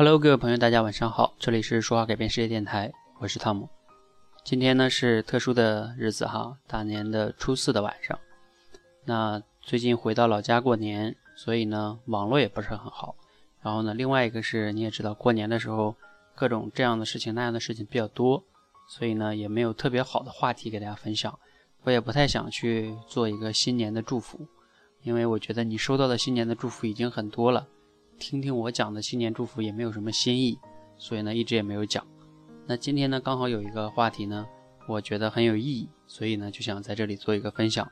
Hello，各位朋友，大家晚上好，这里是说话改变世界电台，我是汤姆。今天呢是特殊的日子哈，大年的初四的晚上。那最近回到老家过年，所以呢网络也不是很好。然后呢，另外一个是你也知道，过年的时候各种这样的事情那样的事情比较多，所以呢也没有特别好的话题给大家分享。我也不太想去做一个新年的祝福，因为我觉得你收到的新年的祝福已经很多了。听听我讲的新年祝福也没有什么新意，所以呢一直也没有讲。那今天呢刚好有一个话题呢，我觉得很有意义，所以呢就想在这里做一个分享。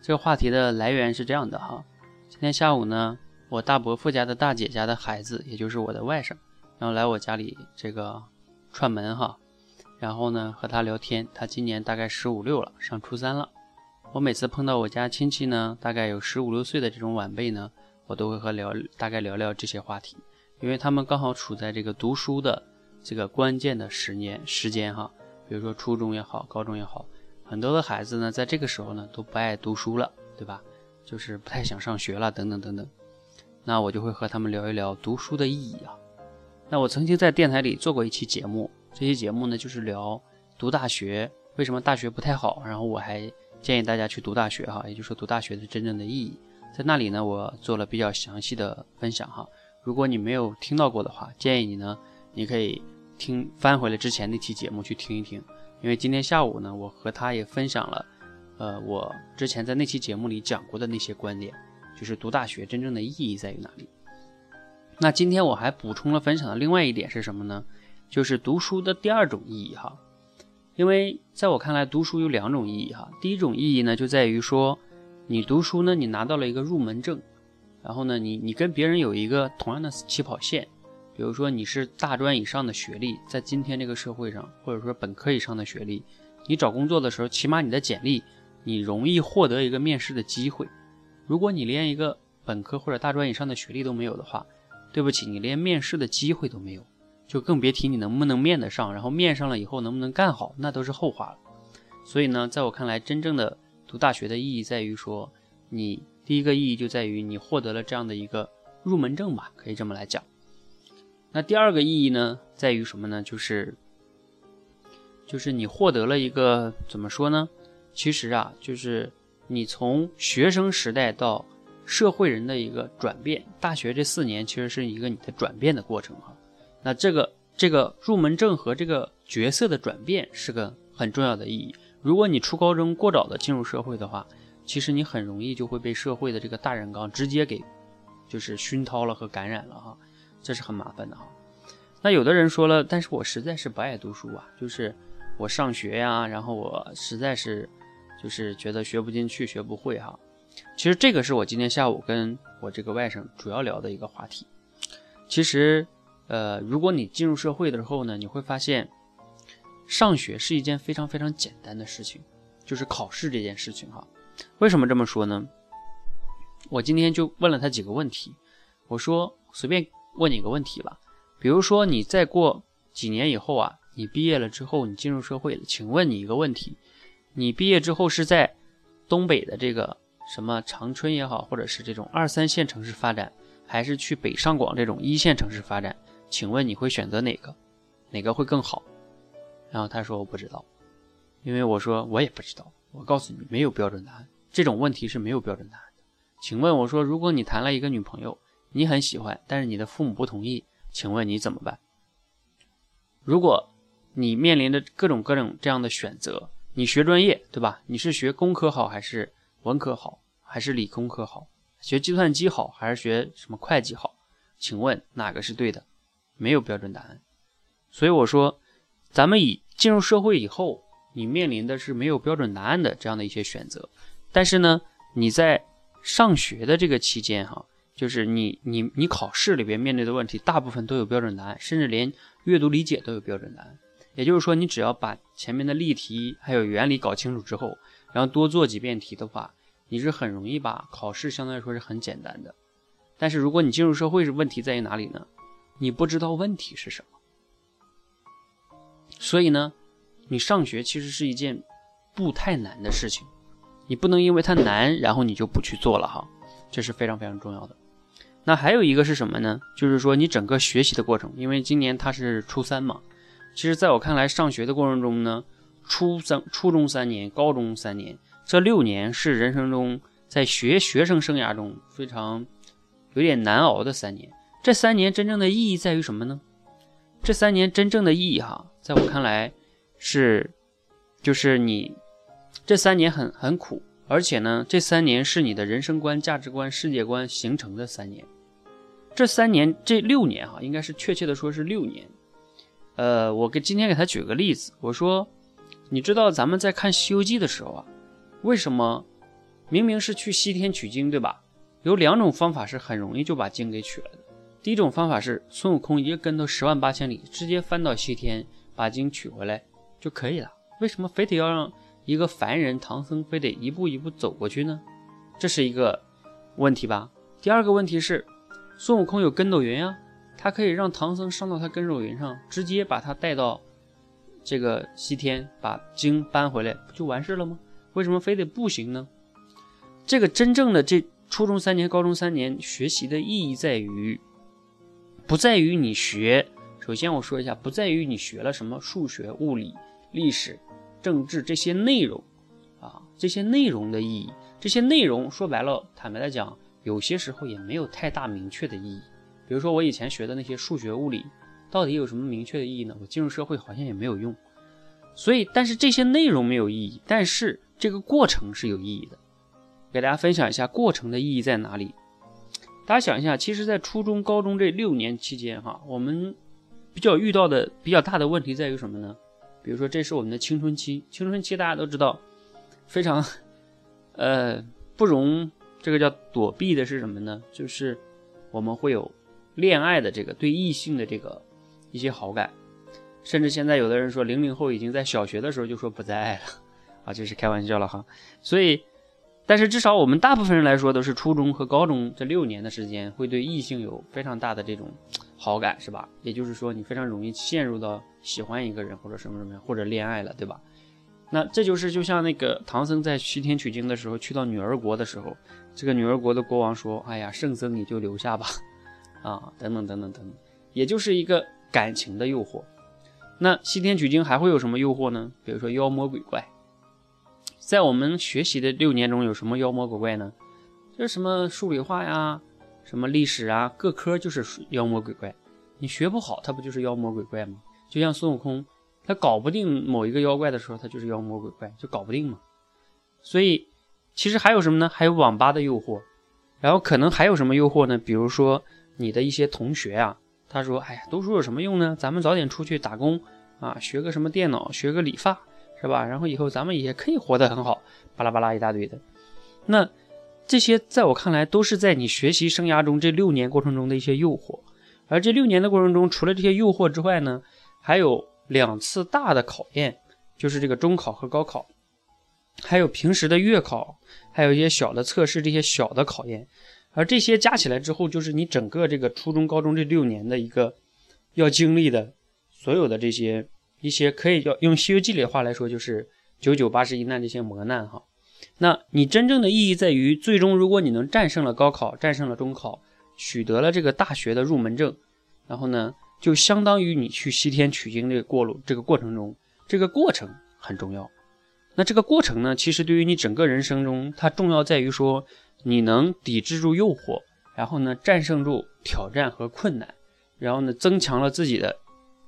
这个话题的来源是这样的哈，今天下午呢，我大伯父家的大姐家的孩子，也就是我的外甥，然后来我家里这个串门哈，然后呢和他聊天，他今年大概十五六了，上初三了。我每次碰到我家亲戚呢，大概有十五六岁的这种晚辈呢。我都会和聊大概聊聊这些话题，因为他们刚好处在这个读书的这个关键的十年时间哈，比如说初中也好，高中也好，很多的孩子呢，在这个时候呢都不爱读书了，对吧？就是不太想上学了，等等等等。那我就会和他们聊一聊读书的意义啊。那我曾经在电台里做过一期节目，这期节目呢就是聊读大学为什么大学不太好，然后我还建议大家去读大学哈，也就是说读大学的真正的意义。在那里呢，我做了比较详细的分享哈。如果你没有听到过的话，建议你呢，你可以听翻回来之前那期节目去听一听。因为今天下午呢，我和他也分享了，呃，我之前在那期节目里讲过的那些观点，就是读大学真正的意义在于哪里。那今天我还补充了分享的另外一点是什么呢？就是读书的第二种意义哈。因为在我看来，读书有两种意义哈。第一种意义呢，就在于说。你读书呢，你拿到了一个入门证，然后呢，你你跟别人有一个同样的起跑线，比如说你是大专以上的学历，在今天这个社会上，或者说本科以上的学历，你找工作的时候，起码你的简历，你容易获得一个面试的机会。如果你连一个本科或者大专以上的学历都没有的话，对不起，你连面试的机会都没有，就更别提你能不能面得上，然后面上了以后能不能干好，那都是后话了。所以呢，在我看来，真正的。读大学的意义在于说，你第一个意义就在于你获得了这样的一个入门证吧，可以这么来讲。那第二个意义呢，在于什么呢？就是，就是你获得了一个怎么说呢？其实啊，就是你从学生时代到社会人的一个转变。大学这四年其实是一个你的转变的过程哈。那这个这个入门证和这个角色的转变是个很重要的意义。如果你初高中过早的进入社会的话，其实你很容易就会被社会的这个大染缸直接给，就是熏陶了和感染了哈，这是很麻烦的哈。那有的人说了，但是我实在是不爱读书啊，就是我上学呀，然后我实在是就是觉得学不进去，学不会哈。其实这个是我今天下午跟我这个外甥主要聊的一个话题。其实，呃，如果你进入社会的时候呢，你会发现。上学是一件非常非常简单的事情，就是考试这件事情哈。为什么这么说呢？我今天就问了他几个问题，我说随便问你个问题吧，比如说你再过几年以后啊，你毕业了之后，你进入社会了，请问你一个问题：你毕业之后是在东北的这个什么长春也好，或者是这种二三线城市发展，还是去北上广这种一线城市发展？请问你会选择哪个？哪个会更好？然后他说我不知道，因为我说我也不知道。我告诉你，没有标准答案，这种问题是没有标准答案的。请问我说，如果你谈了一个女朋友，你很喜欢，但是你的父母不同意，请问你怎么办？如果你面临着各种各种这样的选择，你学专业对吧？你是学工科好还是文科好，还是理工科好？学计算机好还是学什么会计好？请问哪个是对的？没有标准答案。所以我说。咱们以进入社会以后，你面临的是没有标准答案的这样的一些选择。但是呢，你在上学的这个期间，哈，就是你你你考试里边面对的问题，大部分都有标准答案，甚至连阅读理解都有标准答案。也就是说，你只要把前面的例题还有原理搞清楚之后，然后多做几遍题的话，你是很容易把考试相对来说是很简单的。但是如果你进入社会，是问题在于哪里呢？你不知道问题是什么。所以呢，你上学其实是一件不太难的事情，你不能因为它难，然后你就不去做了哈，这是非常非常重要的。那还有一个是什么呢？就是说你整个学习的过程，因为今年他是初三嘛。其实在我看来，上学的过程中呢，初三、初中三年，高中三年，这六年是人生中在学学生生涯中非常有点难熬的三年。这三年真正的意义在于什么呢？这三年真正的意义哈，在我看来是，就是你这三年很很苦。而且呢，这三年是你的人生观、价值观、世界观形成的三年。这三年，这六年哈，应该是确切的说是六年。呃，我给今天给他举个例子，我说，你知道咱们在看《西游记》的时候啊，为什么明明是去西天取经，对吧？有两种方法是很容易就把经给取了的。第一种方法是孙悟空一个跟头十万八千里，直接翻到西天把经取回来就可以了。为什么非得要让？一个凡人唐僧非得一步一步走过去呢？这是一个问题吧。第二个问题是，孙悟空有跟斗云啊，他可以让唐僧上到他跟斗云上，直接把他带到这个西天，把经搬回来，不就完事了吗？为什么非得步行呢？这个真正的这初中三年、高中三年学习的意义在于，不在于你学。首先我说一下，不在于你学了什么数学、物理、历史。政治这些内容，啊，这些内容的意义，这些内容说白了，坦白来讲，有些时候也没有太大明确的意义。比如说我以前学的那些数学、物理，到底有什么明确的意义呢？我进入社会好像也没有用。所以，但是这些内容没有意义，但是这个过程是有意义的。给大家分享一下过程的意义在哪里。大家想一下，其实，在初中、高中这六年期间，哈，我们比较遇到的比较大的问题在于什么呢？比如说，这是我们的青春期。青春期大家都知道，非常，呃，不容这个叫躲避的是什么呢？就是我们会有恋爱的这个对异性的这个一些好感，甚至现在有的人说，零零后已经在小学的时候就说不再爱了，啊，这是开玩笑了哈。所以，但是至少我们大部分人来说，都是初中和高中这六年的时间，会对异性有非常大的这种。好感是吧？也就是说，你非常容易陷入到喜欢一个人或者什么什么样，或者恋爱了，对吧？那这就是就像那个唐僧在西天取经的时候，去到女儿国的时候，这个女儿国的国王说：“哎呀，圣僧你就留下吧，啊，等等等等等等，也就是一个感情的诱惑。那西天取经还会有什么诱惑呢？比如说妖魔鬼怪，在我们学习的六年中有什么妖魔鬼怪呢？就是什么数理化呀。”什么历史啊，各科就是妖魔鬼怪，你学不好，他不就是妖魔鬼怪吗？就像孙悟空，他搞不定某一个妖怪的时候，他就是妖魔鬼怪，就搞不定嘛。所以其实还有什么呢？还有网吧的诱惑，然后可能还有什么诱惑呢？比如说你的一些同学啊，他说：“哎呀，读书有什么用呢？咱们早点出去打工啊，学个什么电脑，学个理发，是吧？然后以后咱们也可以活得很好。”巴拉巴拉一大堆的，那。这些在我看来都是在你学习生涯中这六年过程中的一些诱惑，而这六年的过程中，除了这些诱惑之外呢，还有两次大的考验，就是这个中考和高考，还有平时的月考，还有一些小的测试，这些小的考验，而这些加起来之后，就是你整个这个初中、高中这六年的一个要经历的所有的这些一些可以叫用《西游记》里的话来说，就是九九八十一难这些磨难哈。那你真正的意义在于，最终如果你能战胜了高考，战胜了中考，取得了这个大学的入门证，然后呢，就相当于你去西天取经这个过路这个过程中，这个过程很重要。那这个过程呢，其实对于你整个人生中，它重要在于说，你能抵制住诱惑，然后呢，战胜住挑战和困难，然后呢，增强了自己的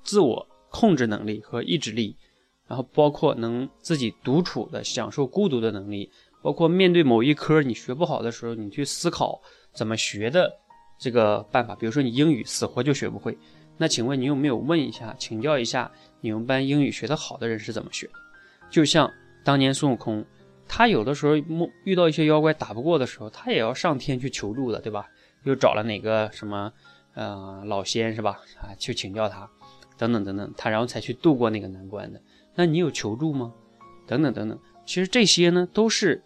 自我控制能力和意志力。然后包括能自己独处的享受孤独的能力，包括面对某一科你学不好的时候，你去思考怎么学的这个办法。比如说你英语死活就学不会，那请问你有没有问一下、请教一下你们班英语学得好的人是怎么学的？就像当年孙悟空，他有的时候遇到一些妖怪打不过的时候，他也要上天去求助的，对吧？又找了哪个什么呃老仙是吧？啊，去请教他，等等等等，他然后才去度过那个难关的。那你有求助吗？等等等等，其实这些呢，都是，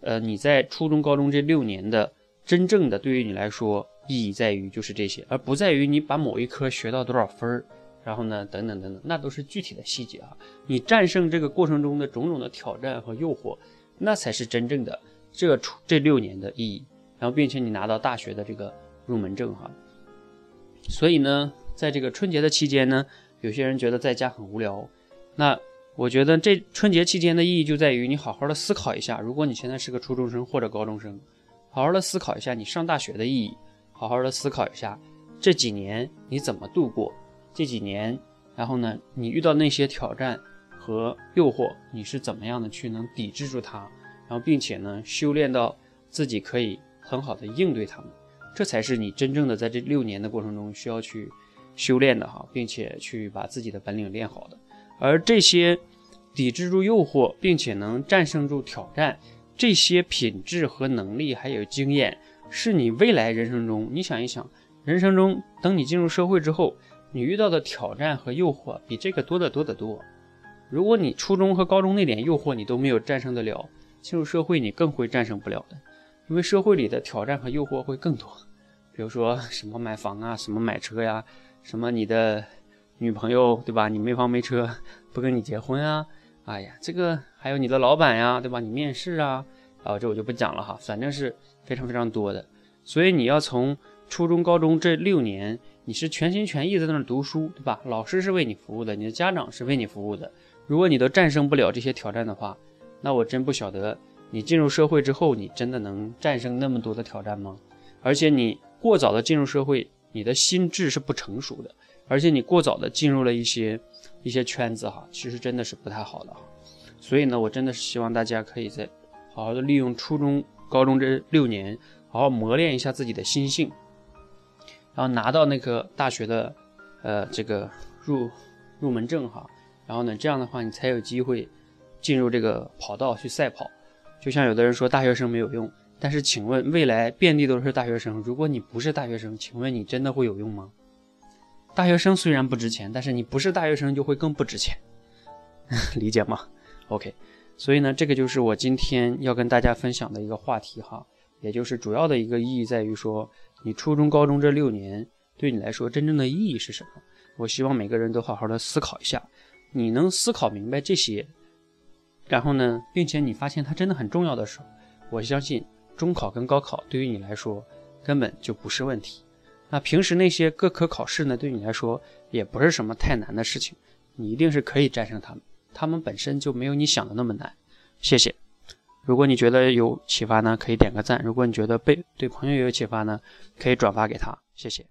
呃，你在初中、高中这六年的真正的对于你来说意义在于就是这些，而不在于你把某一科学到多少分儿，然后呢，等等等等，那都是具体的细节啊。你战胜这个过程中的种种的挑战和诱惑，那才是真正的这初这六年的意义。然后，并且你拿到大学的这个入门证哈。所以呢，在这个春节的期间呢，有些人觉得在家很无聊，那我觉得这春节期间的意义就在于你好好的思考一下，如果你现在是个初中生或者高中生，好好的思考一下你上大学的意义，好好的思考一下这几年你怎么度过这几年，然后呢，你遇到那些挑战和诱惑，你是怎么样的去能抵制住它，然后并且呢，修炼到自己可以很好的应对他们。这才是你真正的在这六年的过程中需要去修炼的哈，并且去把自己的本领练好的。而这些抵制住诱惑，并且能战胜住挑战，这些品质和能力还有经验，是你未来人生中，你想一想，人生中等你进入社会之后，你遇到的挑战和诱惑比这个多得多得多。如果你初中和高中那点诱惑你都没有战胜得了，进入社会你更会战胜不了的。因为社会里的挑战和诱惑会更多，比如说什么买房啊，什么买车呀，什么你的女朋友对吧？你没房没车不跟你结婚啊？哎呀，这个还有你的老板呀，对吧？你面试啊，啊，这我就不讲了哈，反正是非常非常多的。所以你要从初中、高中这六年，你是全心全意在那儿读书，对吧？老师是为你服务的，你的家长是为你服务的。如果你都战胜不了这些挑战的话，那我真不晓得。你进入社会之后，你真的能战胜那么多的挑战吗？而且你过早的进入社会，你的心智是不成熟的，而且你过早的进入了一些一些圈子哈，其实真的是不太好的哈。所以呢，我真的是希望大家可以在好好的利用初中、高中这六年，好好磨练一下自己的心性，然后拿到那个大学的呃这个入入门证哈。然后呢，这样的话你才有机会进入这个跑道去赛跑。就像有的人说大学生没有用，但是请问未来遍地都是大学生，如果你不是大学生，请问你真的会有用吗？大学生虽然不值钱，但是你不是大学生就会更不值钱，理解吗？OK，所以呢，这个就是我今天要跟大家分享的一个话题哈，也就是主要的一个意义在于说，你初中、高中这六年对你来说真正的意义是什么？我希望每个人都好好的思考一下，你能思考明白这些。然后呢，并且你发现它真的很重要的时候，我相信中考跟高考对于你来说根本就不是问题。那平时那些各科考试呢，对你来说也不是什么太难的事情，你一定是可以战胜他们。他们本身就没有你想的那么难。谢谢。如果你觉得有启发呢，可以点个赞；如果你觉得被对朋友有启发呢，可以转发给他。谢谢。